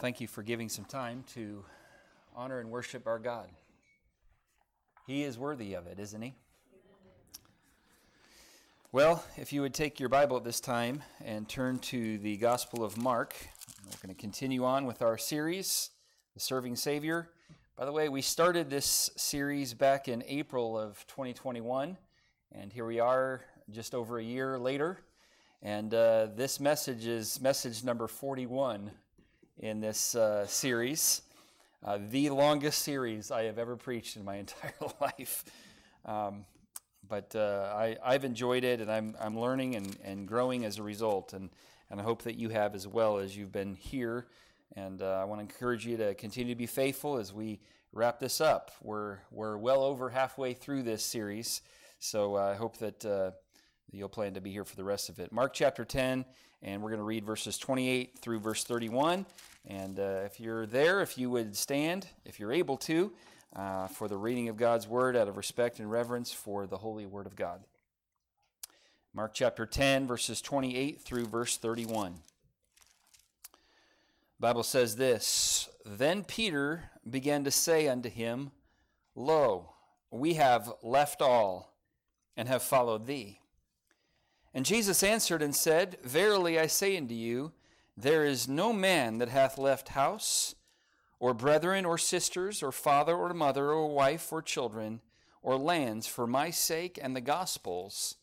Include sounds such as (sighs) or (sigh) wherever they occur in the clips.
Thank you for giving some time to honor and worship our God. He is worthy of it, isn't he? Well, if you would take your Bible at this time and turn to the Gospel of Mark, we're going to continue on with our series, The Serving Savior. By the way, we started this series back in April of 2021, and here we are just over a year later. And uh, this message is message number 41 in this uh, series, uh, the longest series I have ever preached in my (laughs) entire life. Um, but uh, I, have enjoyed it, and I'm, I'm learning and, and growing as a result. And, and I hope that you have as well as you've been here. And uh, I want to encourage you to continue to be faithful as we wrap this up. We're, we're well over halfway through this series, so I hope that uh, you'll plan to be here for the rest of it. Mark chapter 10 and we're going to read verses 28 through verse 31. And uh, if you're there, if you would stand, if you're able to, uh, for the reading of God's word out of respect and reverence for the holy word of God. Mark chapter 10, verses 28 through verse 31. Bible says this Then Peter began to say unto him, Lo, we have left all and have followed thee. And Jesus answered and said, Verily I say unto you, there is no man that hath left house, or brethren, or sisters, or father, or mother, or wife, or children, or lands for my sake and the gospel's,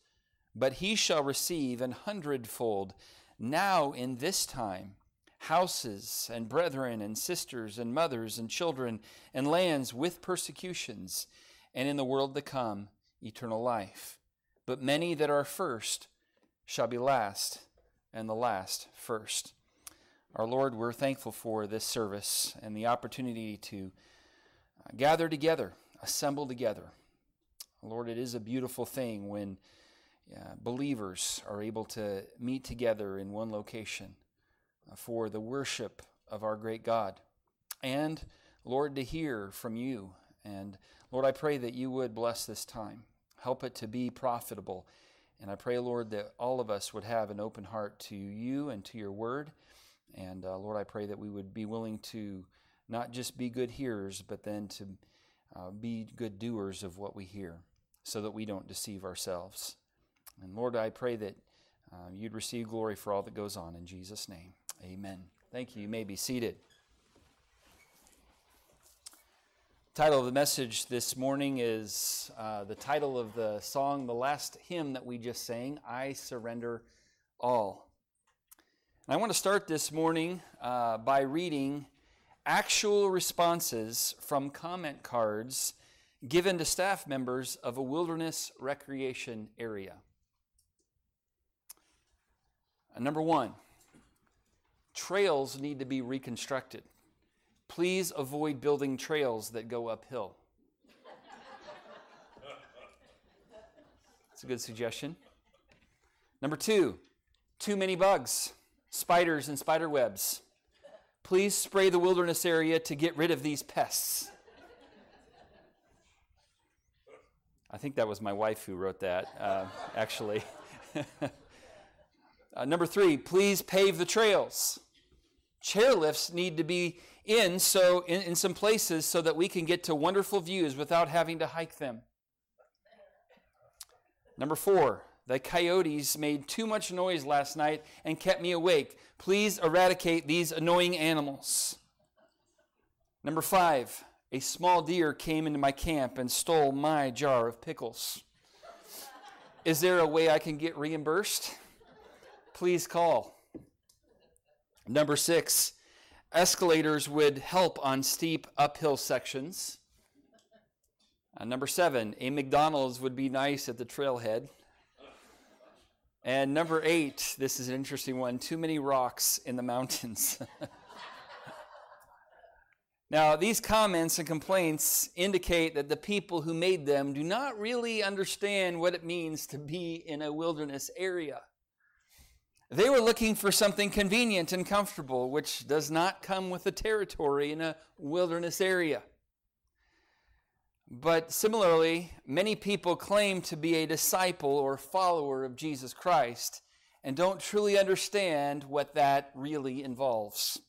but he shall receive an hundredfold now in this time houses, and brethren, and sisters, and mothers, and children, and lands with persecutions, and in the world to come eternal life. But many that are first shall be last, and the last first. Our Lord, we're thankful for this service and the opportunity to uh, gather together, assemble together. Lord, it is a beautiful thing when uh, believers are able to meet together in one location uh, for the worship of our great God. And, Lord, to hear from you. And, Lord, I pray that you would bless this time. Help it to be profitable and I pray, Lord, that all of us would have an open heart to you and to your word. And uh, Lord, I pray that we would be willing to not just be good hearers, but then to uh, be good doers of what we hear so that we don't deceive ourselves. And Lord, I pray that uh, you'd receive glory for all that goes on in Jesus' name. Amen. Thank you. You may be seated. Title of the message this morning is uh, the title of the song, the last hymn that we just sang, I Surrender All. And I want to start this morning uh, by reading actual responses from comment cards given to staff members of a wilderness recreation area. Number one, trails need to be reconstructed please avoid building trails that go uphill. That's a good suggestion. Number two, too many bugs, spiders, and spider webs. Please spray the wilderness area to get rid of these pests. I think that was my wife who wrote that, uh, actually. (laughs) uh, number three, please pave the trails. Chairlifts need to be in so in, in some places so that we can get to wonderful views without having to hike them. Number four, the coyotes made too much noise last night and kept me awake. Please eradicate these annoying animals. Number five, a small deer came into my camp and stole my jar of pickles. Is there a way I can get reimbursed? Please call. Number six, escalators would help on steep uphill sections. Uh, number seven, a McDonald's would be nice at the trailhead. And number eight, this is an interesting one too many rocks in the mountains. (laughs) now, these comments and complaints indicate that the people who made them do not really understand what it means to be in a wilderness area. They were looking for something convenient and comfortable, which does not come with the territory in a wilderness area. But similarly, many people claim to be a disciple or follower of Jesus Christ and don't truly understand what that really involves.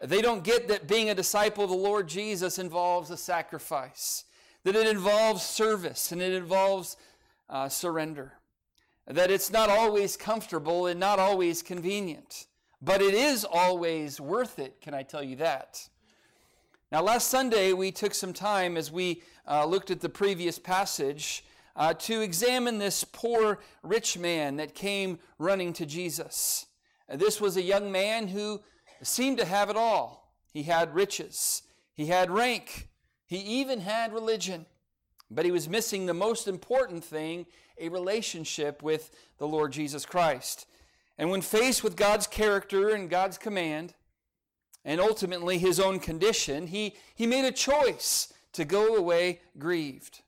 They don't get that being a disciple of the Lord Jesus involves a sacrifice, that it involves service and it involves uh, surrender, that it's not always comfortable and not always convenient, but it is always worth it. Can I tell you that? Now, last Sunday, we took some time as we uh, looked at the previous passage uh, to examine this poor rich man that came running to Jesus. This was a young man who seemed to have it all. He had riches, he had rank, he even had religion. But he was missing the most important thing a relationship with the Lord Jesus Christ. And when faced with God's character and God's command, and ultimately his own condition, he, he made a choice to go away grieved.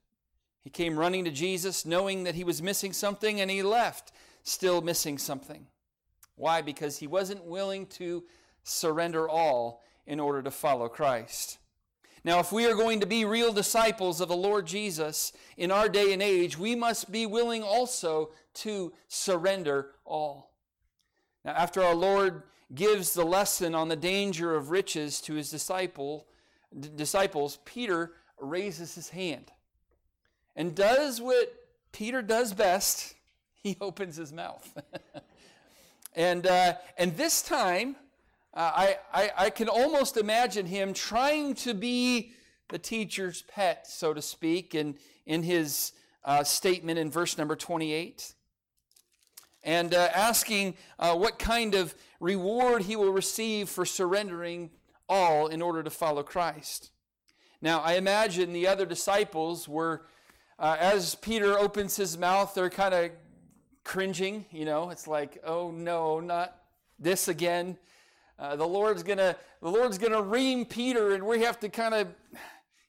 He came running to Jesus knowing that he was missing something, and he left still missing something. Why? Because he wasn't willing to surrender all in order to follow Christ. Now, if we are going to be real disciples of the Lord Jesus in our day and age, we must be willing also to surrender all. Now, after our Lord gives the lesson on the danger of riches to his disciple, d- disciples, Peter raises his hand and does what Peter does best. (laughs) He opens his mouth. (laughs) and, uh, and this time, uh, I, I, I can almost imagine him trying to be the teacher's pet, so to speak, in, in his uh, statement in verse number 28 and uh, asking uh, what kind of reward he will receive for surrendering all in order to follow Christ. Now, I imagine the other disciples were, uh, as Peter opens his mouth, they're kind of cringing. You know, it's like, oh no, not this again. Uh, the Lord's gonna, the Lord's gonna ream Peter, and we have to kind of,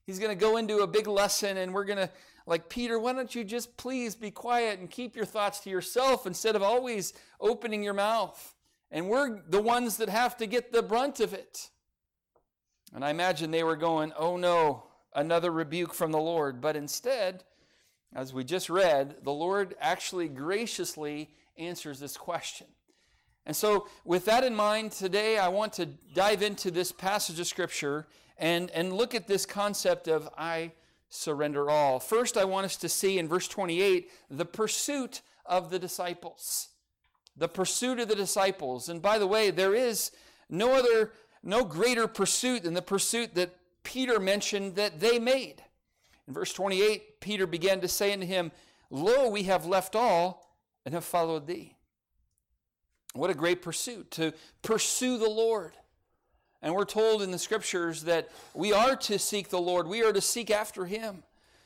he's gonna go into a big lesson, and we're gonna like, Peter, why don't you just please be quiet and keep your thoughts to yourself instead of always opening your mouth? And we're the ones that have to get the brunt of it. And I imagine they were going, oh no, another rebuke from the Lord. But instead, as we just read, the Lord actually graciously answers this question. And so, with that in mind, today I want to dive into this passage of Scripture and, and look at this concept of I surrender all. First, I want us to see in verse 28 the pursuit of the disciples. The pursuit of the disciples. And by the way, there is no other, no greater pursuit than the pursuit that Peter mentioned that they made. In verse 28, Peter began to say unto him, Lo, we have left all and have followed thee. What a great pursuit to pursue the Lord. And we're told in the scriptures that we are to seek the Lord, we are to seek after him.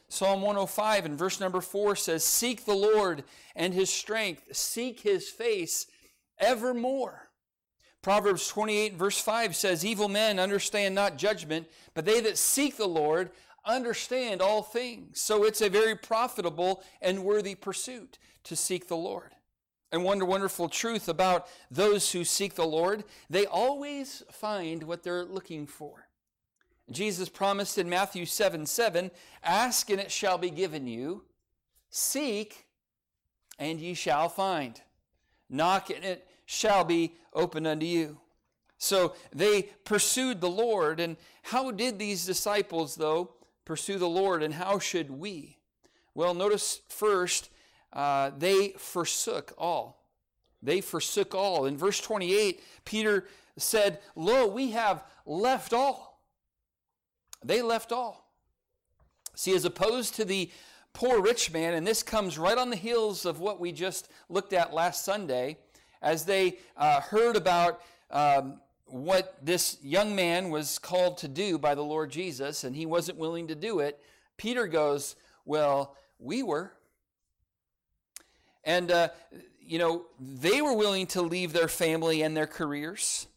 Psalm 105 and verse number 4 says, Seek the Lord and his strength, seek his face evermore. Proverbs 28 verse 5 says, Evil men understand not judgment, but they that seek the Lord understand all things. So it's a very profitable and worthy pursuit to seek the Lord. And one wonderful truth about those who seek the Lord, they always find what they're looking for. Jesus promised in Matthew 7 7, Ask and it shall be given you, seek and ye shall find, knock and it shall be opened unto you. So they pursued the Lord. And how did these disciples, though, pursue the Lord, and how should we? Well, notice first uh, they forsook all. They forsook all. In verse 28, Peter said, Lo, we have left all. They left all. See, as opposed to the poor rich man, and this comes right on the heels of what we just looked at last Sunday, as they uh, heard about um, what this young man was called to do by the Lord Jesus, and he wasn't willing to do it, Peter goes, Well, we were. And, uh, you know, they were willing to leave their family and their careers.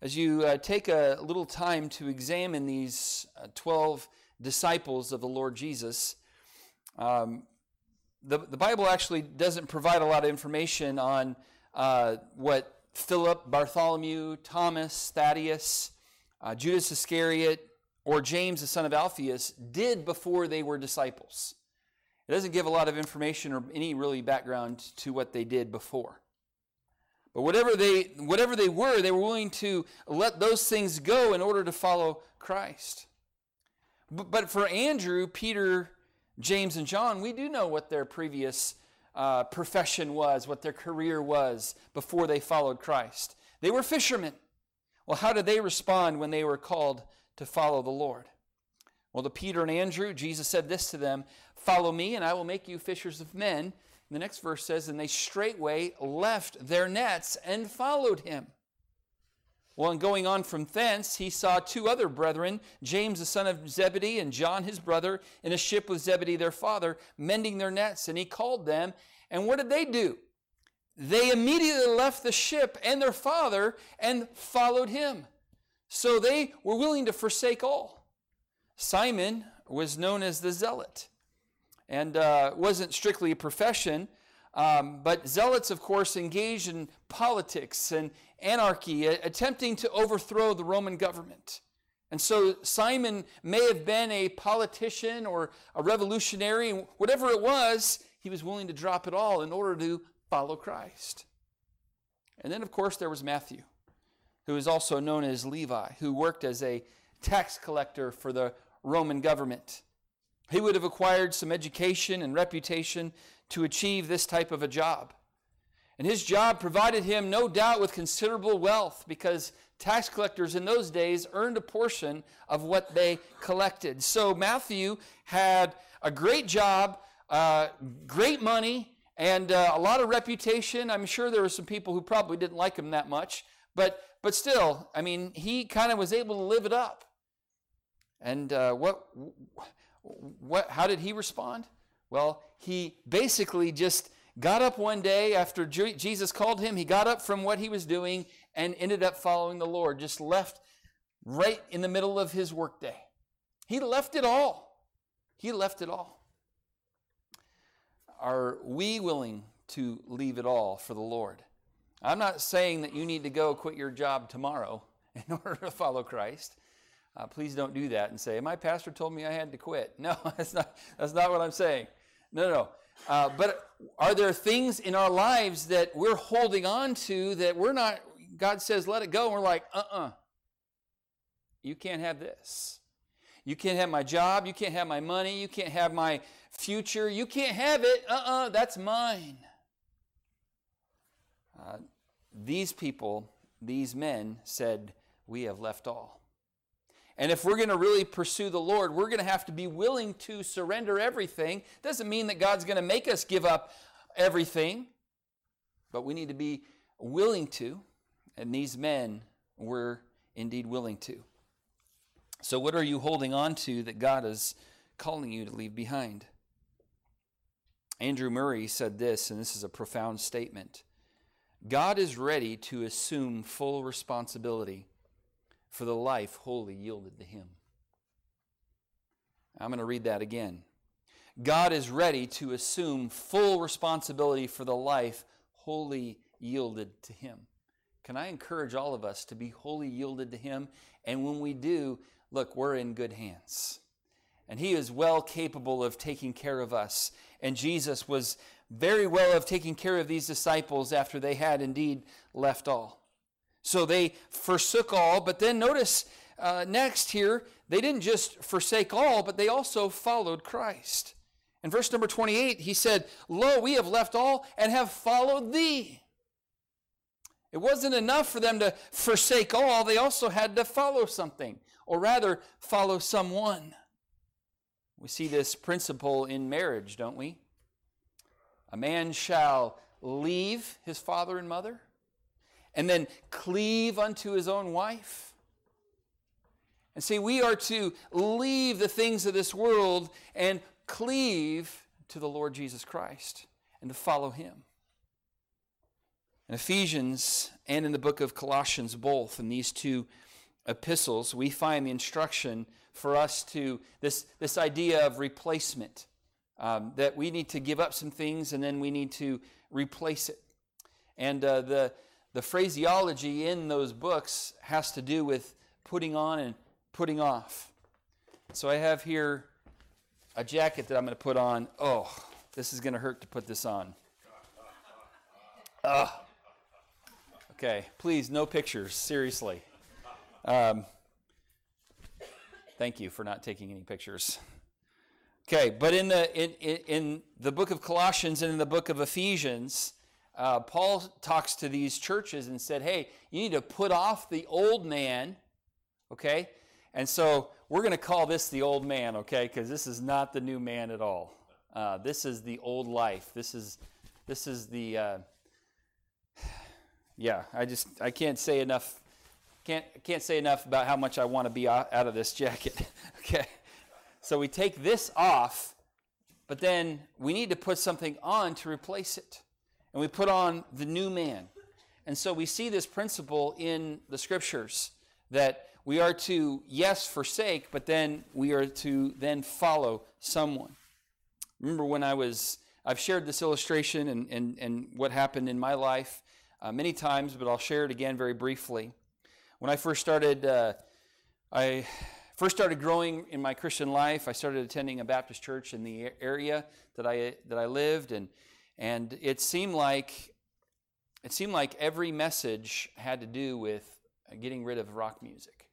As you uh, take a little time to examine these uh, 12 disciples of the Lord Jesus, um, the, the Bible actually doesn't provide a lot of information on uh, what Philip, Bartholomew, Thomas, Thaddeus, uh, Judas Iscariot, or James, the son of Alphaeus, did before they were disciples. It doesn't give a lot of information or any really background to what they did before. But whatever they, whatever they were, they were willing to let those things go in order to follow Christ. But, but for Andrew, Peter, James, and John, we do know what their previous uh, profession was, what their career was before they followed Christ. They were fishermen. Well, how did they respond when they were called to follow the Lord? Well, to Peter and Andrew, Jesus said this to them Follow me, and I will make you fishers of men. The next verse says, And they straightway left their nets and followed him. Well, and going on from thence, he saw two other brethren, James the son of Zebedee and John his brother, in a ship with Zebedee their father, mending their nets. And he called them. And what did they do? They immediately left the ship and their father and followed him. So they were willing to forsake all. Simon was known as the zealot and uh, wasn't strictly a profession. Um, but zealots, of course, engaged in politics and anarchy, attempting to overthrow the Roman government. And so Simon may have been a politician or a revolutionary, whatever it was, he was willing to drop it all in order to follow Christ. And then, of course, there was Matthew, who is also known as Levi, who worked as a tax collector for the Roman government. He would have acquired some education and reputation to achieve this type of a job. And his job provided him, no doubt, with considerable wealth because tax collectors in those days earned a portion of what they collected. So Matthew had a great job, uh, great money, and uh, a lot of reputation. I'm sure there were some people who probably didn't like him that much, but but still, I mean, he kind of was able to live it up. And uh, what what, how did he respond? Well, he basically just got up one day after Jesus called him. He got up from what he was doing and ended up following the Lord, just left right in the middle of his workday. He left it all. He left it all. Are we willing to leave it all for the Lord? I'm not saying that you need to go quit your job tomorrow (laughs) in order to follow Christ. Uh, please don't do that and say, My pastor told me I had to quit. (laughs) No, that's not, that's not what I'm saying. No, no. Uh, but are there things in our lives that we're holding on to that we're not, God says, let it go, and we're like, uh uh-uh. uh You can't have this. You can't have my job. You can't have my money. You can't have my future. You can't have it. Uh uh-uh, uh, that's mine. Uh, these people, these men said, We have left all. And if we're going to really pursue the Lord, we're going to have to be willing to surrender everything. Doesn't mean that God's going to make us give up everything, but we need to be willing to. And these men were indeed willing to. So, what are you holding on to that God is calling you to leave behind? Andrew Murray said this, and this is a profound statement God is ready to assume full responsibility for the life wholly yielded to Him. I'm going to read that again. God is ready to assume full responsibility for the life wholly yielded to Him. Can I encourage all of us to be wholly yielded to Him? And when we do, look, we're in good hands. And He is well capable of taking care of us. And Jesus was very well of taking care of these disciples after they had indeed left all. So they forsook all, but then notice uh, next here, they didn't just forsake all, but they also followed Christ. In verse number 28, he said, Lo, we have left all and have followed thee. It wasn't enough for them to forsake all, they also had to follow something, or rather, follow someone. We see this principle in marriage, don't we? A man shall leave his father and mother and then cleave unto his own wife. And see, we are to leave the things of this world and cleave to the Lord Jesus Christ and to follow him. In Ephesians and in the book of Colossians, both in these two epistles, we find the instruction for us to this, this idea of replacement. Um, that we need to give up some things and then we need to replace it. And uh, the, the phraseology in those books has to do with putting on and putting off. So I have here a jacket that I'm going to put on. Oh, this is going to hurt to put this on. Uh, Okay, please, no pictures, seriously. Um, thank you for not taking any pictures. Okay, but in the in, in the book of Colossians and in the book of Ephesians, uh, Paul talks to these churches and said, "Hey, you need to put off the old man." Okay, and so we're going to call this the old man, okay? Because this is not the new man at all. Uh, this is the old life. This is this is the uh, (sighs) yeah. I just I can't say enough. Can't can't say enough about how much I want to be out of this jacket. (laughs) okay, so we take this off, but then we need to put something on to replace it and we put on the new man. And so we see this principle in the scriptures that we are to, yes, forsake, but then we are to then follow someone. Remember when I was, I've shared this illustration and, and, and what happened in my life uh, many times, but I'll share it again very briefly. When I first started, uh, I first started growing in my Christian life. I started attending a Baptist church in the area that I that I lived, and and it seemed like it seemed like every message had to do with getting rid of rock music.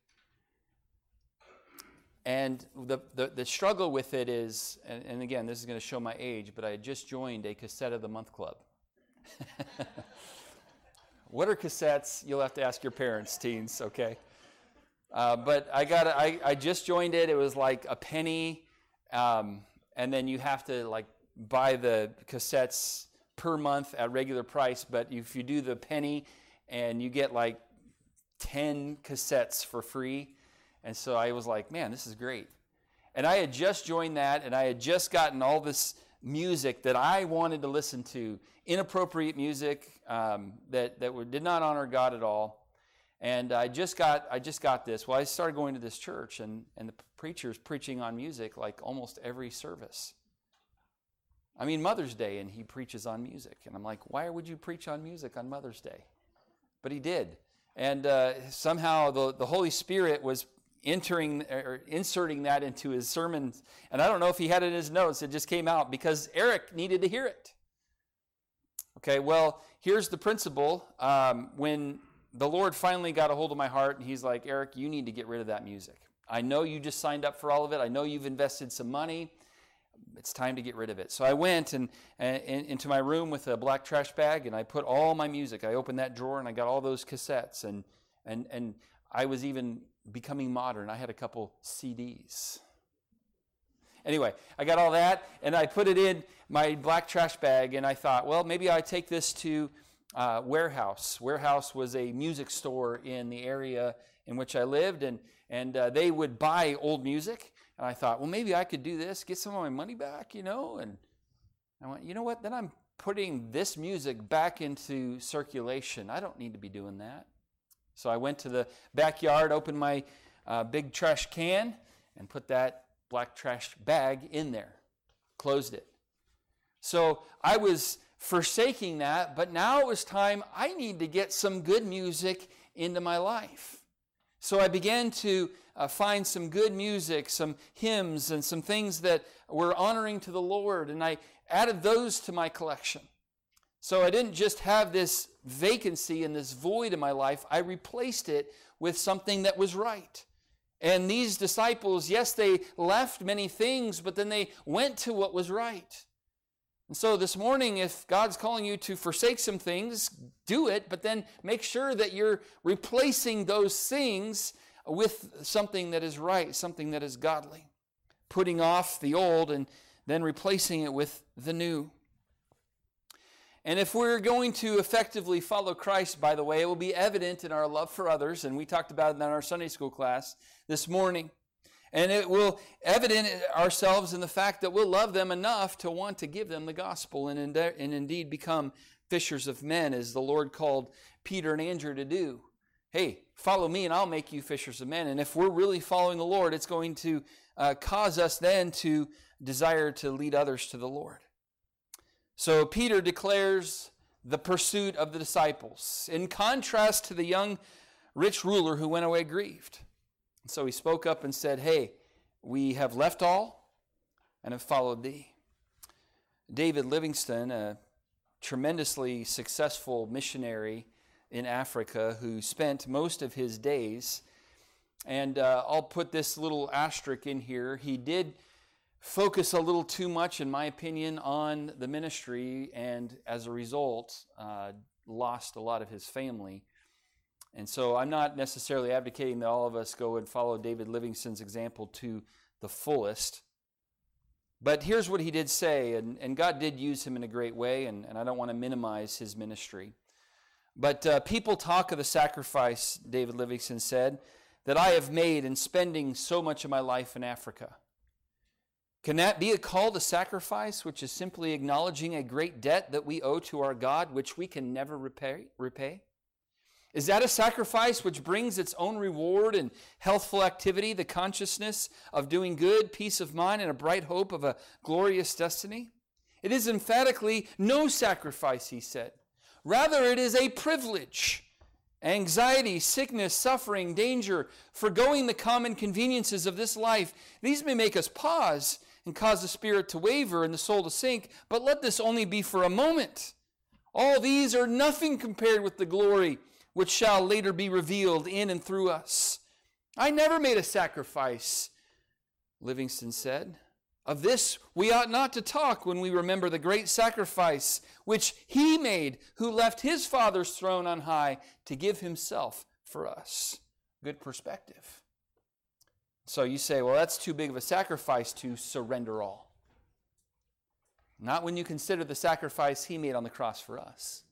And the, the, the struggle with it is, and, and again, this is going to show my age, but I had just joined a cassette of the month club. (laughs) what are cassettes? You'll have to ask your parents, teens, okay? Uh, but I got I, I just joined it. It was like a penny, um, and then you have to like buy the cassettes per month at regular price, but if you do the penny and you get like 10 cassettes for free. And so I was like, man, this is great. And I had just joined that and I had just gotten all this music that I wanted to listen to, inappropriate music um, that, that did not honor God at all. And I just got I just got this. Well, I started going to this church and, and the preacher's preaching on music like almost every service. I mean, Mother's Day, and he preaches on music. And I'm like, why would you preach on music on Mother's Day? But he did. And uh, somehow the, the Holy Spirit was entering or inserting that into his sermons. And I don't know if he had it in his notes, it just came out because Eric needed to hear it. Okay, well, here's the principle. Um, when the Lord finally got a hold of my heart, and he's like, Eric, you need to get rid of that music. I know you just signed up for all of it. I know you've invested some money it's time to get rid of it. So I went and, and, into my room with a black trash bag and I put all my music. I opened that drawer and I got all those cassettes and and and I was even becoming modern. I had a couple CDs. Anyway, I got all that and I put it in my black trash bag and I thought, well, maybe I take this to uh, Warehouse. Warehouse was a music store in the area in which I lived and and uh, they would buy old music and I thought, well, maybe I could do this, get some of my money back, you know? And I went, you know what? Then I'm putting this music back into circulation. I don't need to be doing that. So I went to the backyard, opened my uh, big trash can, and put that black trash bag in there, closed it. So I was forsaking that, but now it was time I need to get some good music into my life. So I began to uh, find some good music, some hymns, and some things that were honoring to the Lord, and I added those to my collection. So I didn't just have this vacancy and this void in my life, I replaced it with something that was right. And these disciples, yes, they left many things, but then they went to what was right. And so this morning, if God's calling you to forsake some things, do it, but then make sure that you're replacing those things with something that is right, something that is godly, putting off the old and then replacing it with the new. And if we're going to effectively follow Christ, by the way, it will be evident in our love for others, and we talked about it in our Sunday school class this morning. And it will evident ourselves in the fact that we'll love them enough to want to give them the gospel and, and indeed become fishers of men, as the Lord called Peter and Andrew to do hey, follow me and I'll make you fishers of men. And if we're really following the Lord, it's going to uh, cause us then to desire to lead others to the Lord. So Peter declares the pursuit of the disciples in contrast to the young rich ruler who went away grieved. So he spoke up and said, Hey, we have left all and have followed thee. David Livingstone, a tremendously successful missionary, in Africa who spent most of his days. And uh, I'll put this little asterisk in here. He did focus a little too much, in my opinion, on the ministry, and as a result, uh, lost a lot of his family. And so I'm not necessarily advocating that all of us go and follow David Livingstone's example to the fullest. But here's what he did say, and, and God did use him in a great way, and, and I don't want to minimize his ministry. But uh, people talk of the sacrifice, David Livingstone said, that I have made in spending so much of my life in Africa. Can that be a call to sacrifice, which is simply acknowledging a great debt that we owe to our God, which we can never repay? repay? Is that a sacrifice which brings its own reward and healthful activity, the consciousness of doing good, peace of mind, and a bright hope of a glorious destiny? It is emphatically no sacrifice, he said. Rather, it is a privilege. Anxiety, sickness, suffering, danger, foregoing the common conveniences of this life, these may make us pause and cause the spirit to waver and the soul to sink, but let this only be for a moment. All these are nothing compared with the glory which shall later be revealed in and through us. I never made a sacrifice, Livingstone said. Of this we ought not to talk when we remember the great sacrifice which he made, who left his Father's throne on high to give himself for us. Good perspective. So you say, well, that's too big of a sacrifice to surrender all. Not when you consider the sacrifice he made on the cross for us.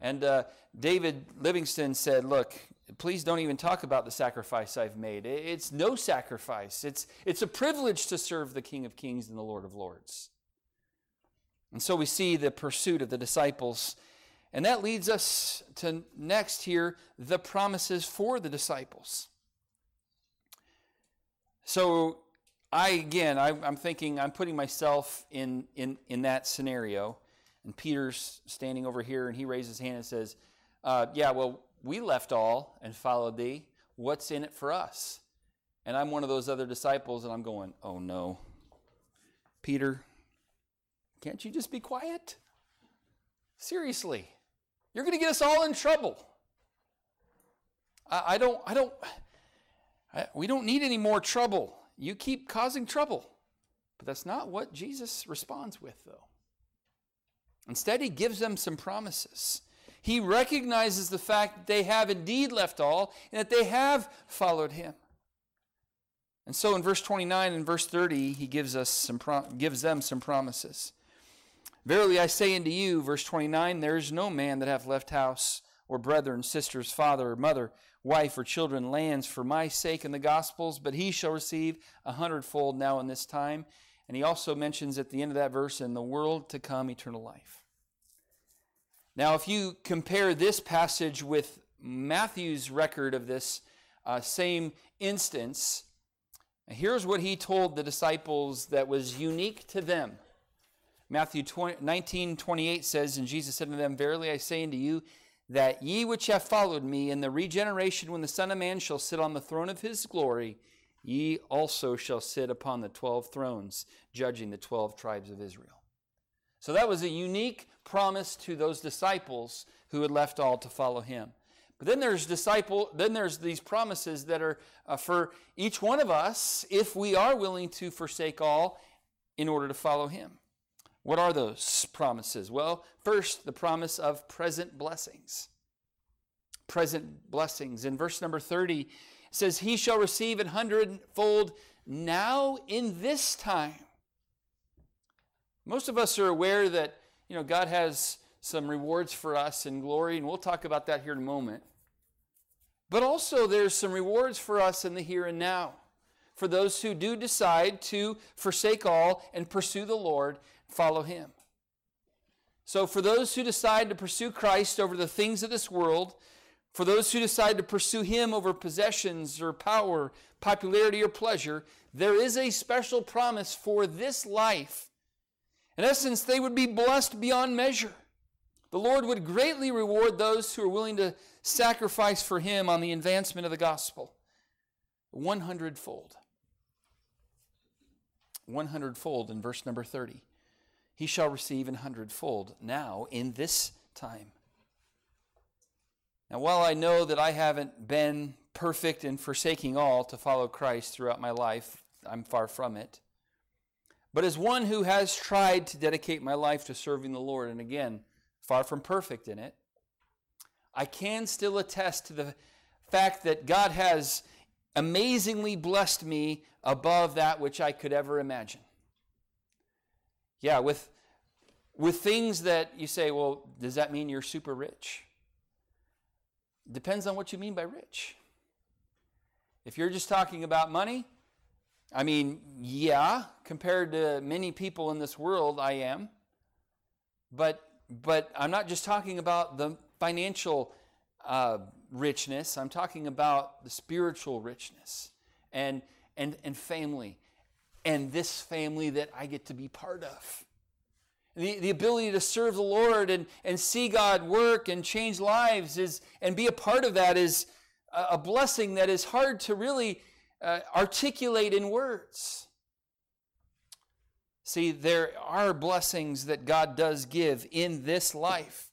And uh, David Livingstone said, Look, please don't even talk about the sacrifice I've made. It's no sacrifice, it's, it's a privilege to serve the King of Kings and the Lord of Lords. And so we see the pursuit of the disciples. And that leads us to next here the promises for the disciples. So, I again, I, am thinking, I'm putting myself in, in, in that scenario. And Peter's standing over here and he raises his hand and says, uh, Yeah, well, we left all and followed thee. What's in it for us? And I'm one of those other disciples and I'm going, Oh no. Peter, can't you just be quiet? Seriously, you're going to get us all in trouble. I, I don't, I don't, I, we don't need any more trouble. You keep causing trouble. But that's not what Jesus responds with, though. Instead, he gives them some promises. He recognizes the fact that they have indeed left all and that they have followed him. And so in verse 29 and verse 30, he gives, us some gives them some promises. Verily I say unto you, verse 29, there is no man that hath left house or brethren, sisters, father or mother, wife or children, lands for my sake in the Gospels, but he shall receive a hundredfold now in this time and he also mentions at the end of that verse, in the world to come, eternal life. Now, if you compare this passage with Matthew's record of this uh, same instance, here's what he told the disciples that was unique to them. Matthew 20, 19 28 says, And Jesus said to them, Verily I say unto you, that ye which have followed me in the regeneration when the Son of Man shall sit on the throne of his glory, Ye also shall sit upon the twelve thrones, judging the twelve tribes of Israel. So that was a unique promise to those disciples who had left all to follow him. But then there's disciple, then there's these promises that are uh, for each one of us if we are willing to forsake all in order to follow him. What are those promises? Well, first, the promise of present blessings. Present blessings. In verse number 30, says, He shall receive an hundredfold now in this time. Most of us are aware that, you know, God has some rewards for us in glory, and we'll talk about that here in a moment. But also, there's some rewards for us in the here and now. For those who do decide to forsake all and pursue the Lord, follow Him. So, for those who decide to pursue Christ over the things of this world, for those who decide to pursue Him over possessions or power, popularity or pleasure, there is a special promise for this life. In essence, they would be blessed beyond measure. The Lord would greatly reward those who are willing to sacrifice for Him on the advancement of the gospel. 100 fold. 100 fold in verse number 30. He shall receive an hundred fold now in this time. Now, while I know that I haven't been perfect in forsaking all to follow Christ throughout my life, I'm far from it. But as one who has tried to dedicate my life to serving the Lord, and again, far from perfect in it, I can still attest to the fact that God has amazingly blessed me above that which I could ever imagine. Yeah, with, with things that you say, well, does that mean you're super rich? Depends on what you mean by rich. If you're just talking about money, I mean, yeah, compared to many people in this world, I am. But but I'm not just talking about the financial uh, richness. I'm talking about the spiritual richness and and and family, and this family that I get to be part of. The, the ability to serve the Lord and, and see God work and change lives is and be a part of that is a, a blessing that is hard to really uh, articulate in words. See, there are blessings that God does give in this life.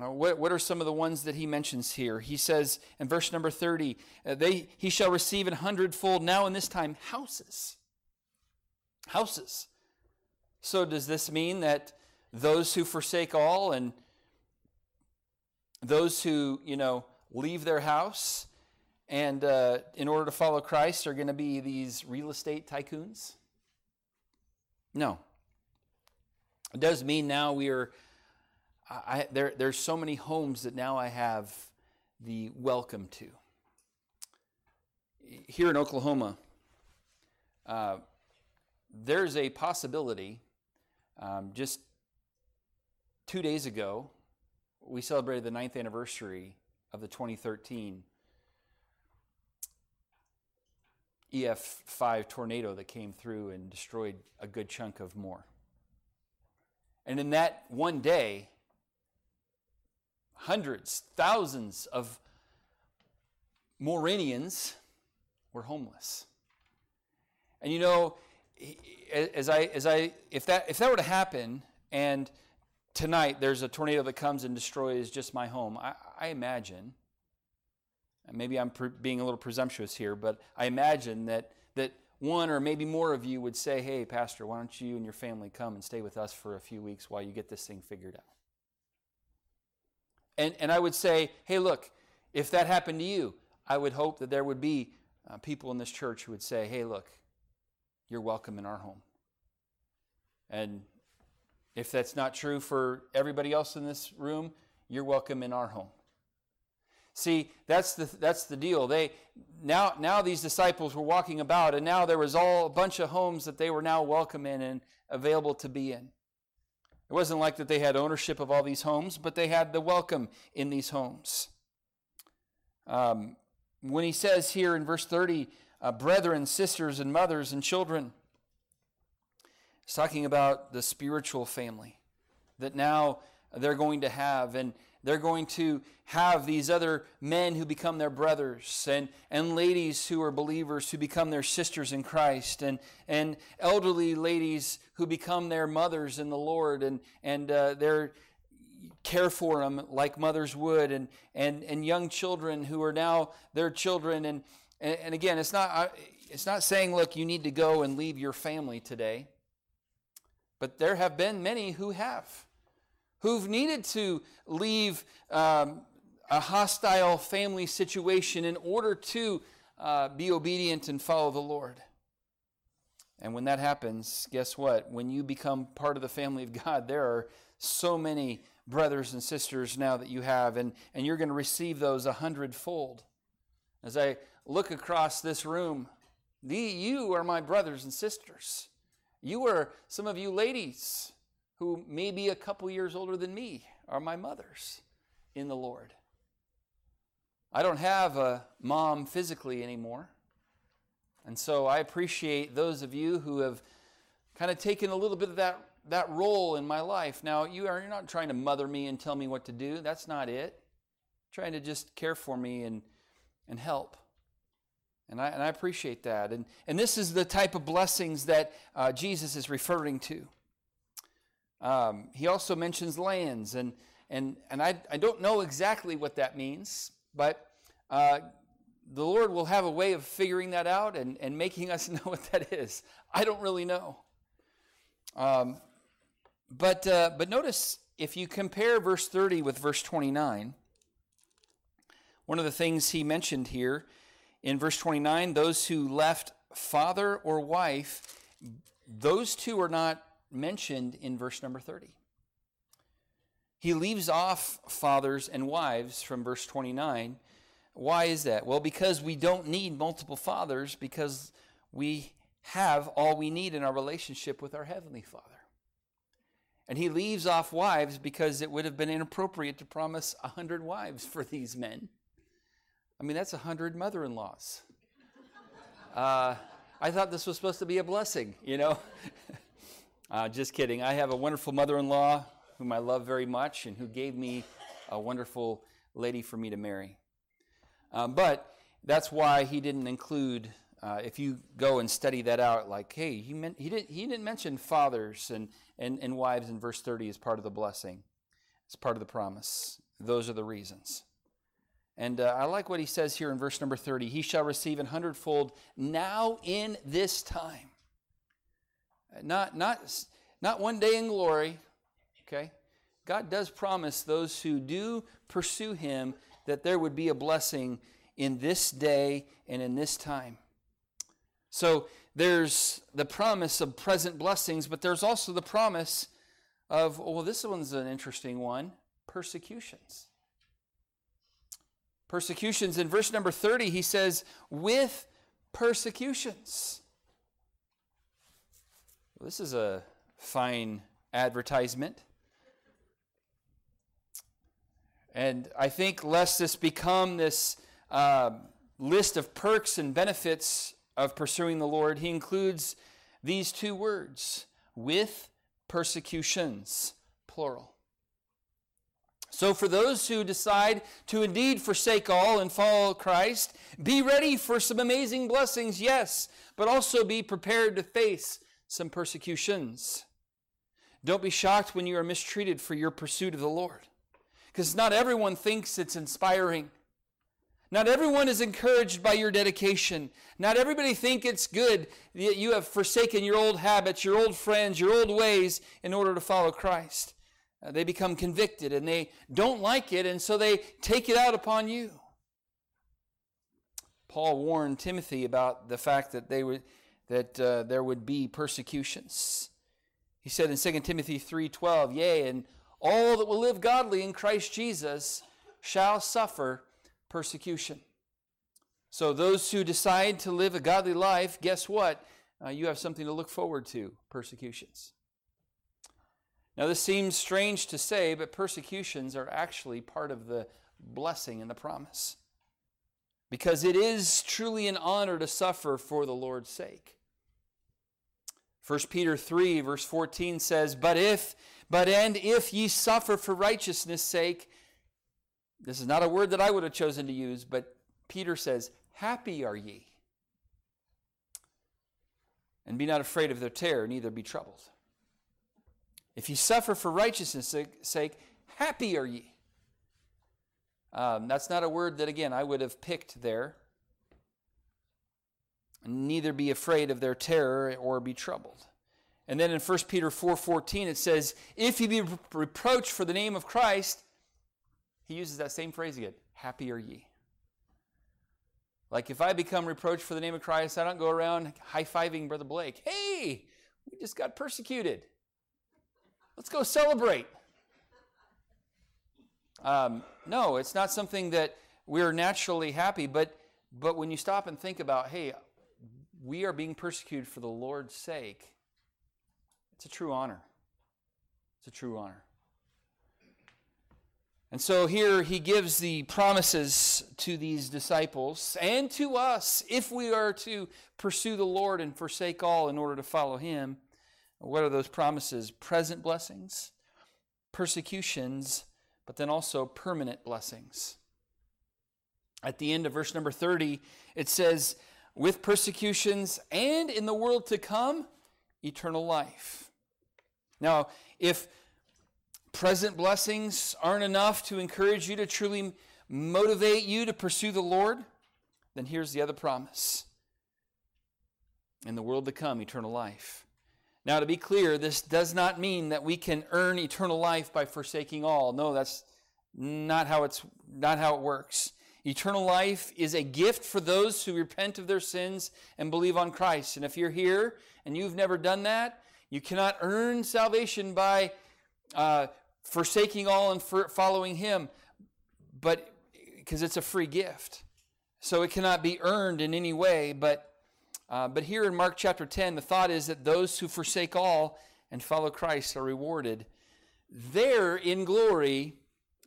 Uh, what, what are some of the ones that he mentions here? He says in verse number 30, uh, they, he shall receive an hundredfold now in this time houses. Houses. So, does this mean that those who forsake all and those who, you know, leave their house and uh, in order to follow Christ are going to be these real estate tycoons? No. It does mean now we are, I, there, there's so many homes that now I have the welcome to. Here in Oklahoma, uh, there's a possibility. Um, just two days ago, we celebrated the ninth anniversary of the 2013 EF5 tornado that came through and destroyed a good chunk of Moore. And in that one day, hundreds, thousands of Morenians were homeless. And you know, as I, as I, if that, if that were to happen, and tonight there's a tornado that comes and destroys just my home, I, I imagine maybe I'm pre- being a little presumptuous here, but I imagine that, that one or maybe more of you would say, Hey, Pastor, why don't you and your family come and stay with us for a few weeks while you get this thing figured out? And, and I would say, Hey, look, if that happened to you, I would hope that there would be uh, people in this church who would say, Hey, look, you're welcome in our home. And if that's not true for everybody else in this room, you're welcome in our home. See, that's the, that's the deal. They, now, now these disciples were walking about, and now there was all a bunch of homes that they were now welcome in and available to be in. It wasn't like that they had ownership of all these homes, but they had the welcome in these homes. Um, when he says here in verse 30, uh, brethren, sisters, and mothers and children, he's talking about the spiritual family that now they're going to have. And they're going to have these other men who become their brothers and, and ladies who are believers who become their sisters in Christ and, and elderly ladies who become their mothers in the Lord and, and uh, they're care for them like mothers would and, and, and young children who are now their children. And, and again it's not, it's not saying look you need to go and leave your family today but there have been many who have who've needed to leave um, a hostile family situation in order to uh, be obedient and follow the Lord. And when that happens, guess what? When you become part of the family of God, there are so many brothers and sisters now that you have, and, and you're going to receive those a hundredfold. As I look across this room, the, you are my brothers and sisters. You are some of you ladies who may be a couple years older than me are my mothers in the Lord. I don't have a mom physically anymore. And so I appreciate those of you who have kind of taken a little bit of that, that role in my life. Now, you are you're not trying to mother me and tell me what to do. That's not it. You're trying to just care for me and, and help. And I, and I appreciate that. And, and this is the type of blessings that uh, Jesus is referring to. Um, he also mentions lands, and, and, and I, I don't know exactly what that means, but uh, the Lord will have a way of figuring that out and, and making us (laughs) know what that is. I don't really know. Um, but, uh, but notice if you compare verse 30 with verse 29, one of the things he mentioned here in verse 29 those who left father or wife, those two are not mentioned in verse number 30. He leaves off fathers and wives from verse 29. Why is that? Well, because we don't need multiple fathers, because we have all we need in our relationship with our Heavenly Father. And he leaves off wives because it would have been inappropriate to promise a hundred wives for these men. I mean, that's a hundred mother in laws. Uh, I thought this was supposed to be a blessing, you know? (laughs) uh, just kidding. I have a wonderful mother in law whom I love very much and who gave me a wonderful lady for me to marry. Um, but that's why he didn't include, uh, if you go and study that out, like, hey, he, meant, he, didn't, he didn't mention fathers and, and, and wives in verse 30 as part of the blessing, as part of the promise. Those are the reasons. And uh, I like what he says here in verse number 30 He shall receive an hundredfold now in this time. Not, not, not one day in glory, okay? God does promise those who do pursue him that there would be a blessing in this day and in this time. So there's the promise of present blessings, but there's also the promise of, oh, well, this one's an interesting one persecutions persecutions. In verse number 30, he says, with persecutions. Well, this is a fine advertisement. And I think, lest this become this uh, list of perks and benefits of pursuing the Lord, he includes these two words with persecutions, plural. So, for those who decide to indeed forsake all and follow Christ, be ready for some amazing blessings, yes, but also be prepared to face some persecutions. Don't be shocked when you are mistreated for your pursuit of the Lord, because not everyone thinks it's inspiring. Not everyone is encouraged by your dedication. Not everybody think it's good that you have forsaken your old habits, your old friends, your old ways in order to follow Christ. Uh, they become convicted and they don't like it, and so they take it out upon you. Paul warned Timothy about the fact that they would that uh, there would be persecutions. He said in 2 Timothy 3:12, "Yea, and all that will live godly in Christ Jesus shall suffer persecution." So those who decide to live a godly life, guess what? Uh, you have something to look forward to, persecutions. Now, this seems strange to say, but persecutions are actually part of the blessing and the promise. Because it is truly an honor to suffer for the Lord's sake. 1 Peter 3, verse 14 says, But if, but and if ye suffer for righteousness' sake, this is not a word that I would have chosen to use, but Peter says, Happy are ye. And be not afraid of their terror, neither be troubled. If you suffer for righteousness' sake, happy are ye. Um, that's not a word that, again, I would have picked there. Neither be afraid of their terror or be troubled. And then in 1 Peter 4.14 it says, If you be reproached for the name of Christ, he uses that same phrase again, happy are ye. Like if I become reproached for the name of Christ, I don't go around high-fiving Brother Blake. Hey, we just got persecuted. Let's go celebrate. Um, no, it's not something that we're naturally happy, but, but when you stop and think about, hey, we are being persecuted for the Lord's sake, it's a true honor. It's a true honor. And so here he gives the promises to these disciples and to us if we are to pursue the Lord and forsake all in order to follow him. What are those promises? Present blessings, persecutions, but then also permanent blessings. At the end of verse number 30, it says, with persecutions and in the world to come, eternal life. Now, if present blessings aren't enough to encourage you to truly motivate you to pursue the Lord, then here's the other promise. In the world to come, eternal life. Now, to be clear, this does not mean that we can earn eternal life by forsaking all. No, that's not how it's not how it works. Eternal life is a gift for those who repent of their sins and believe on Christ. And if you're here and you've never done that, you cannot earn salvation by uh, forsaking all and following Him, but because it's a free gift. So it cannot be earned in any way. But, uh, but here in Mark chapter 10, the thought is that those who forsake all and follow Christ are rewarded there in glory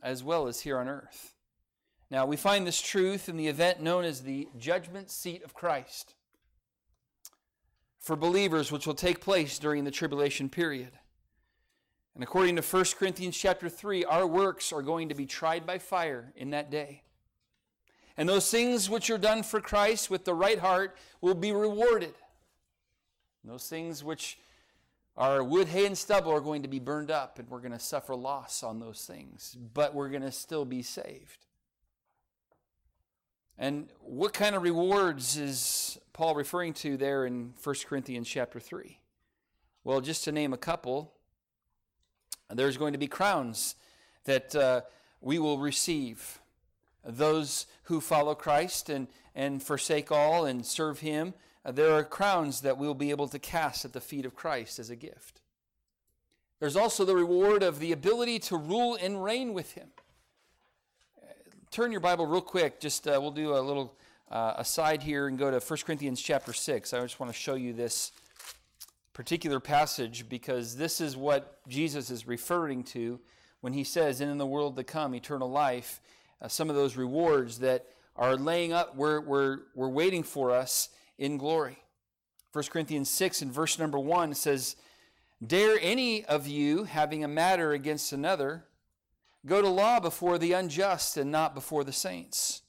as well as here on earth. Now, we find this truth in the event known as the judgment seat of Christ for believers, which will take place during the tribulation period. And according to 1 Corinthians chapter 3, our works are going to be tried by fire in that day. And those things which are done for Christ with the right heart will be rewarded. And those things which are wood, hay, and stubble are going to be burned up, and we're going to suffer loss on those things, but we're going to still be saved. And what kind of rewards is Paul referring to there in 1 Corinthians chapter 3? Well, just to name a couple, there's going to be crowns that uh, we will receive. Those who follow Christ and, and forsake all and serve Him uh, there are crowns that we'll be able to cast at the feet of Christ as a gift. There's also the reward of the ability to rule and reign with Him. Turn your Bible real quick. Just uh, we'll do a little uh, aside here and go to 1 Corinthians chapter 6. I just want to show you this particular passage because this is what Jesus is referring to when he says, "And in the world to come, eternal life." Uh, some of those rewards that are laying up, we're, we're, we're waiting for us in glory. 1 Corinthians 6 and verse number 1 says, Dare any of you, having a matter against another, go to law before the unjust and not before the saints?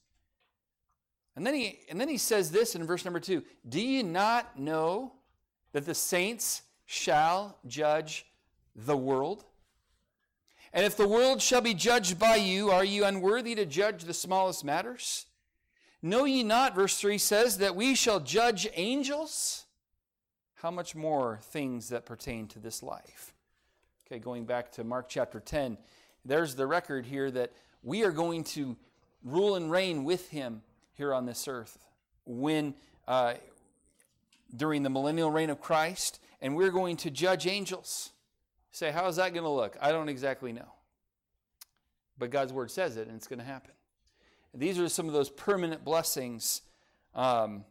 And then he, and then he says this in verse number 2 Do you not know that the saints shall judge the world? And if the world shall be judged by you, are you unworthy to judge the smallest matters? Know ye not, verse 3 says, that we shall judge angels? How much more things that pertain to this life? Okay, going back to Mark chapter 10, there's the record here that we are going to rule and reign with him here on this earth when uh, during the millennial reign of Christ, and we're going to judge angels. say, how is that going to look? I don't exactly know. But God's word says it, and it's going to happen. These are some of those permanent blessings um,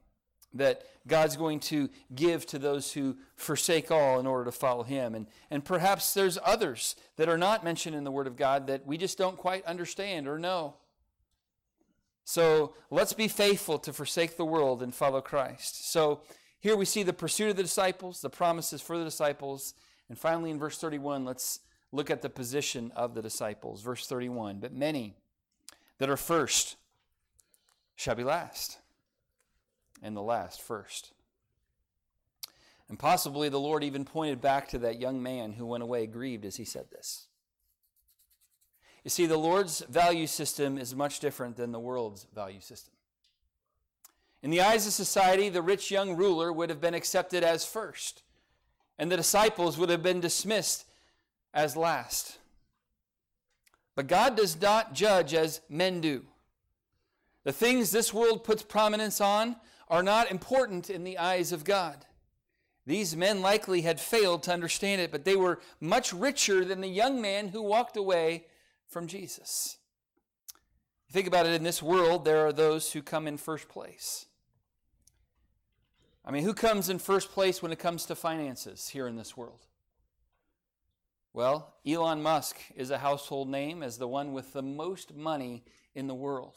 that God's going to give to those who forsake all in order to follow Him. And, and perhaps there's others that are not mentioned in the Word of God that we just don't quite understand or know. So let's be faithful to forsake the world and follow Christ. So here we see the pursuit of the disciples, the promises for the disciples. And finally, in verse 31, let's look at the position of the disciples. Verse 31 But many, that are first shall be last, and the last first. And possibly the Lord even pointed back to that young man who went away grieved as he said this. You see, the Lord's value system is much different than the world's value system. In the eyes of society, the rich young ruler would have been accepted as first, and the disciples would have been dismissed as last. But God does not judge as men do. The things this world puts prominence on are not important in the eyes of God. These men likely had failed to understand it, but they were much richer than the young man who walked away from Jesus. Think about it in this world, there are those who come in first place. I mean, who comes in first place when it comes to finances here in this world? Well, Elon Musk is a household name as the one with the most money in the world,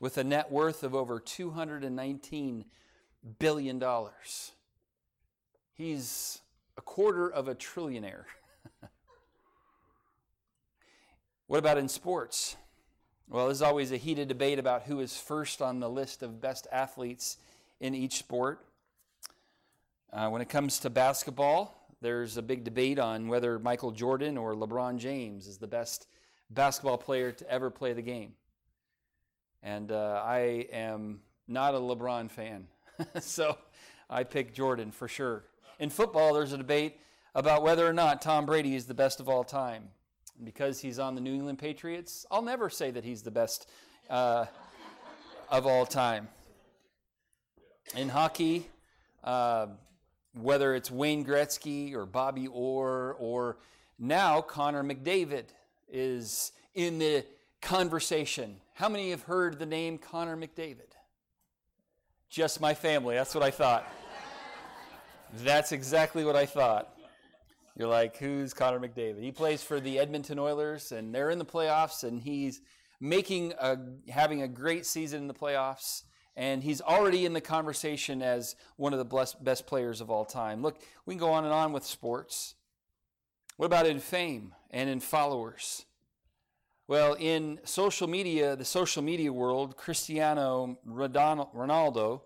with a net worth of over $219 billion. He's a quarter of a trillionaire. (laughs) what about in sports? Well, there's always a heated debate about who is first on the list of best athletes in each sport. Uh, when it comes to basketball, there's a big debate on whether Michael Jordan or LeBron James is the best basketball player to ever play the game. And uh, I am not a LeBron fan. (laughs) so I pick Jordan for sure. In football, there's a debate about whether or not Tom Brady is the best of all time. because he's on the New England Patriots, I'll never say that he's the best uh, of all time. In hockey, uh, whether it's Wayne Gretzky or Bobby Orr or now Connor McDavid is in the conversation. How many have heard the name Connor McDavid? Just my family. That's what I thought. That's exactly what I thought. You're like, who's Connor McDavid? He plays for the Edmonton Oilers, and they're in the playoffs, and he's making a, having a great season in the playoffs, and he's already in the conversation as one of the best players of all time. Look, we can go on and on with sports. What about in fame and in followers? Well, in social media, the social media world, Cristiano Ronaldo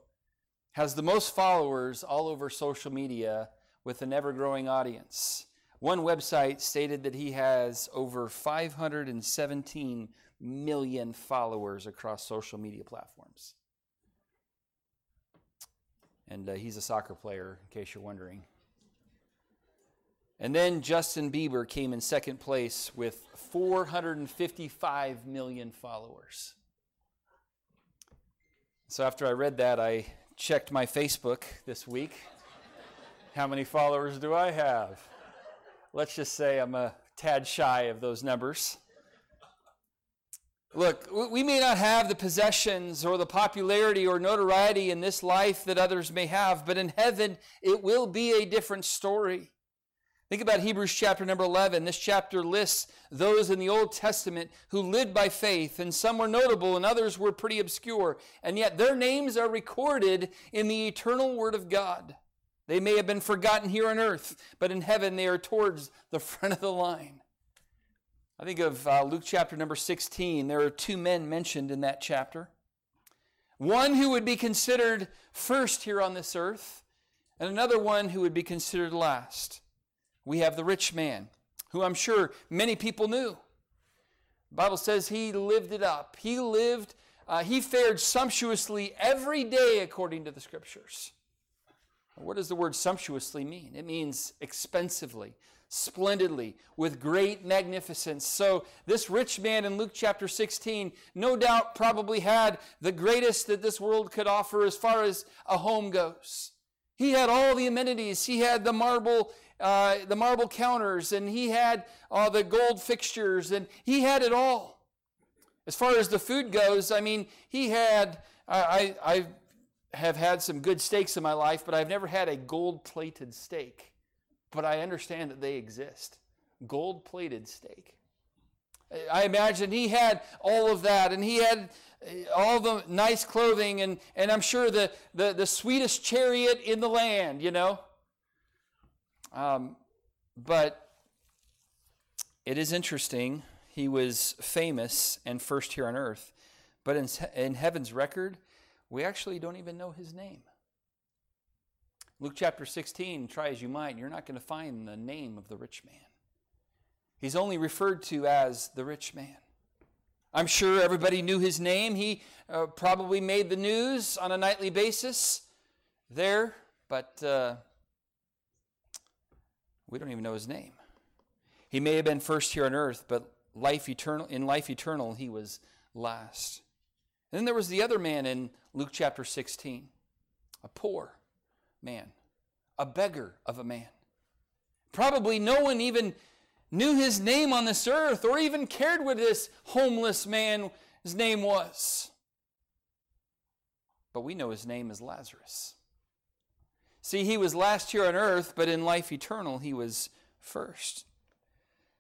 has the most followers all over social media with an ever growing audience. One website stated that he has over 517 million followers across social media platforms. And uh, he's a soccer player, in case you're wondering. And then Justin Bieber came in second place with 455 million followers. So after I read that, I checked my Facebook this week. How many followers do I have? Let's just say I'm a tad shy of those numbers. Look, we may not have the possessions or the popularity or notoriety in this life that others may have, but in heaven it will be a different story. Think about Hebrews chapter number 11. This chapter lists those in the Old Testament who lived by faith, and some were notable and others were pretty obscure, and yet their names are recorded in the eternal Word of God. They may have been forgotten here on earth, but in heaven they are towards the front of the line. I think of uh, Luke chapter number 16. There are two men mentioned in that chapter. One who would be considered first here on this earth, and another one who would be considered last we have the rich man, who I'm sure many people knew. The Bible says he lived it up. He lived, uh, he fared sumptuously every day according to the scriptures. What does the word sumptuously mean? It means expensively, splendidly, with great magnificence. So, this rich man in Luke chapter 16, no doubt probably had the greatest that this world could offer as far as a home goes. He had all the amenities. He had the marble uh, the marble counters, and he had uh, the gold fixtures, and he had it all. As far as the food goes, I mean, he had, I, I, I have had some good steaks in my life, but I've never had a gold plated steak. But I understand that they exist. Gold plated steak. I imagine he had all of that, and he had uh, all the nice clothing, and, and I'm sure the, the, the sweetest chariot in the land, you know. Um, but it is interesting. He was famous and first here on earth. But in, in heaven's record, we actually don't even know his name. Luke chapter 16, try as you might, you're not going to find the name of the rich man. He's only referred to as the rich man. I'm sure everybody knew his name. He uh, probably made the news on a nightly basis there, but uh, we don't even know his name. He may have been first here on earth, but life eternal in life eternal he was last. And then there was the other man in Luke chapter 16, a poor man, a beggar of a man. Probably no one even knew his name on this earth or even cared what this homeless man's name was. But we know his name is Lazarus. See, he was last here on earth, but in life eternal, he was first.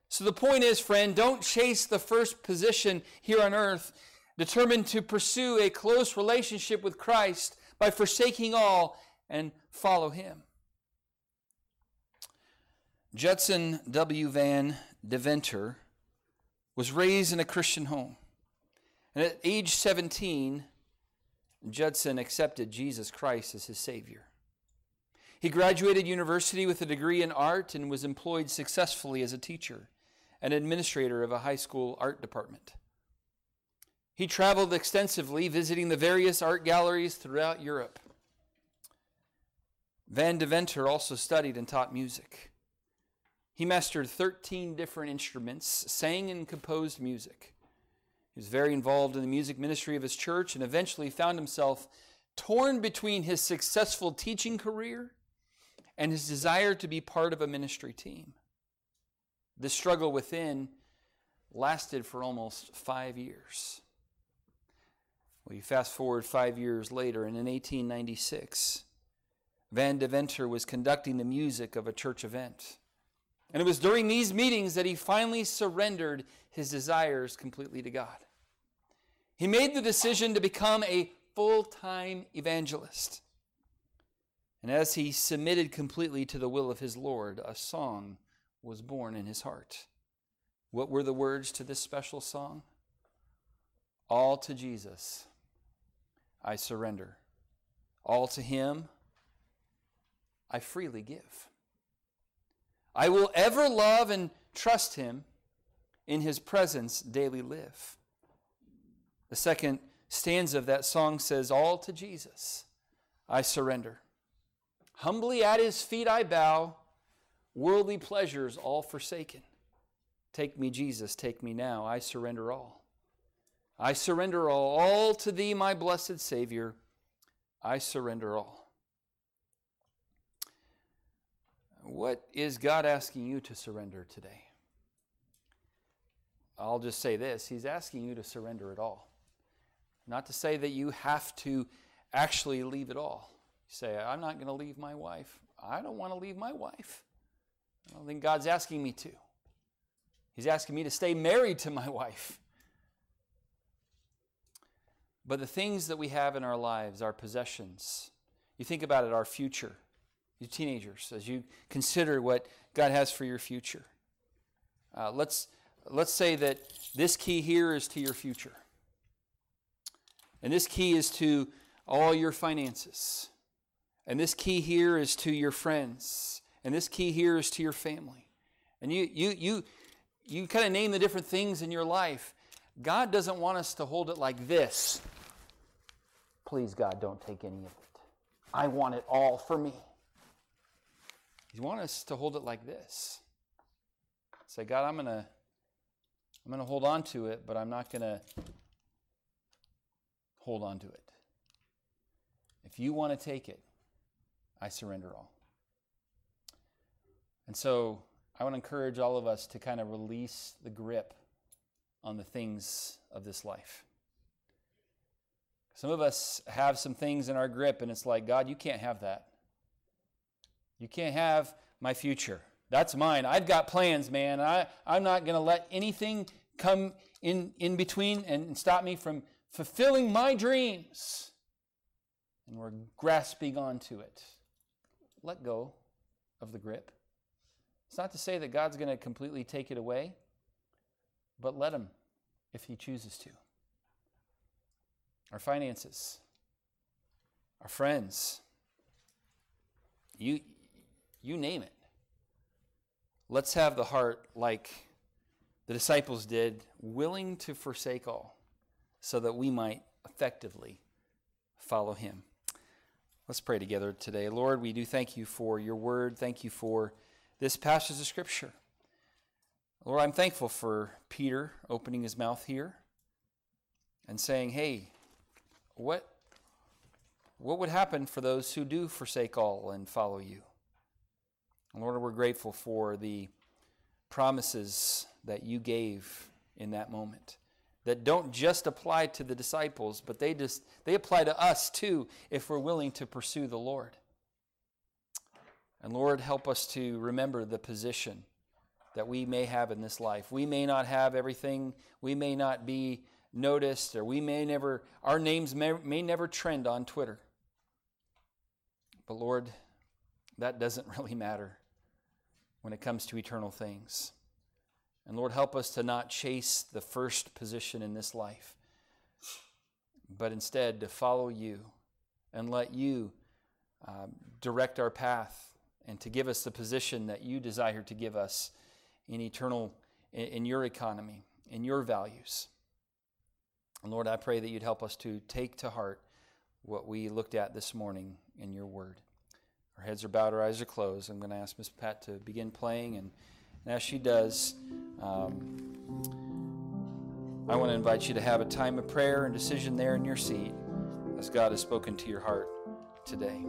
So the point is, friend, don't chase the first position here on earth. Determined to pursue a close relationship with Christ by forsaking all and follow him. Judson W. Van Deventer was raised in a Christian home. And at age 17, Judson accepted Jesus Christ as his Savior. He graduated university with a degree in art and was employed successfully as a teacher and administrator of a high school art department. He traveled extensively, visiting the various art galleries throughout Europe. Van Deventer also studied and taught music. He mastered 13 different instruments, sang and composed music. He was very involved in the music ministry of his church and eventually found himself torn between his successful teaching career and his desire to be part of a ministry team. The struggle within lasted for almost five years. Well, you fast forward five years later, and in 1896, Van Deventer was conducting the music of a church event. And it was during these meetings that he finally surrendered his desires completely to God. He made the decision to become a full time evangelist. And as he submitted completely to the will of his Lord, a song was born in his heart. What were the words to this special song? All to Jesus I surrender. All to Him I freely give. I will ever love and trust Him, in His presence daily live. The second stanza of that song says, All to Jesus I surrender. Humbly at His feet I bow, worldly pleasures all forsaken. Take me, Jesus, take me now. I surrender all. I surrender all, all to thee, my blessed Savior. I surrender all. What is God asking you to surrender today? I'll just say this He's asking you to surrender it all. Not to say that you have to actually leave it all. Say, I'm not going to leave my wife. I don't want to leave my wife. I don't think God's asking me to. He's asking me to stay married to my (laughs) wife. But the things that we have in our lives, our possessions, you think about it, our future, you teenagers, as you consider what God has for your future. Uh, let's, let's say that this key here is to your future. And this key is to all your finances. And this key here is to your friends. And this key here is to your family. And you, you, you, you kind of name the different things in your life. God doesn't want us to hold it like this. Please, God, don't take any of it. I want it all for me. He wants us to hold it like this. Say, God, I'm gonna I'm gonna hold on to it, but I'm not gonna hold on to it. If you want to take it, I surrender all. And so I want to encourage all of us to kind of release the grip on the things of this life. Some of us have some things in our grip, and it's like, God, you can't have that. You can't have my future. That's mine. I've got plans, man. I, I'm not going to let anything come in, in between and stop me from fulfilling my dreams. And we're grasping onto it. Let go of the grip. It's not to say that God's going to completely take it away, but let Him if He chooses to our finances, our friends, you, you name it. Let's have the heart like the disciples did, willing to forsake all so that we might effectively follow him. Let's pray together today. Lord, we do thank you for your word. Thank you for this passage of Scripture. Lord, I'm thankful for Peter opening his mouth here and saying, Hey, what, what would happen for those who do forsake all and follow you? Lord, we're grateful for the promises that you gave in that moment that don't just apply to the disciples, but they just they apply to us too if we're willing to pursue the Lord. And Lord, help us to remember the position that we may have in this life. We may not have everything, we may not be noticed, or we may never, our names may, may never trend on Twitter. But Lord, that doesn't (laughs) really matter when it comes to eternal things. And Lord, help us to not chase the first position in this life, but instead to follow you and let you uh, direct our path and to give us the position that you desire to give us in eternal, in, in your economy, in your values. And Lord, I pray that you'd help us to take to heart what we looked at this morning in your word. Our heads are bowed, our eyes are closed. I'm going to ask Miss Pat to begin playing, and, and as she does, um, I want to invite you to have a time of prayer and decision there in your seat as God has spoken to your heart today.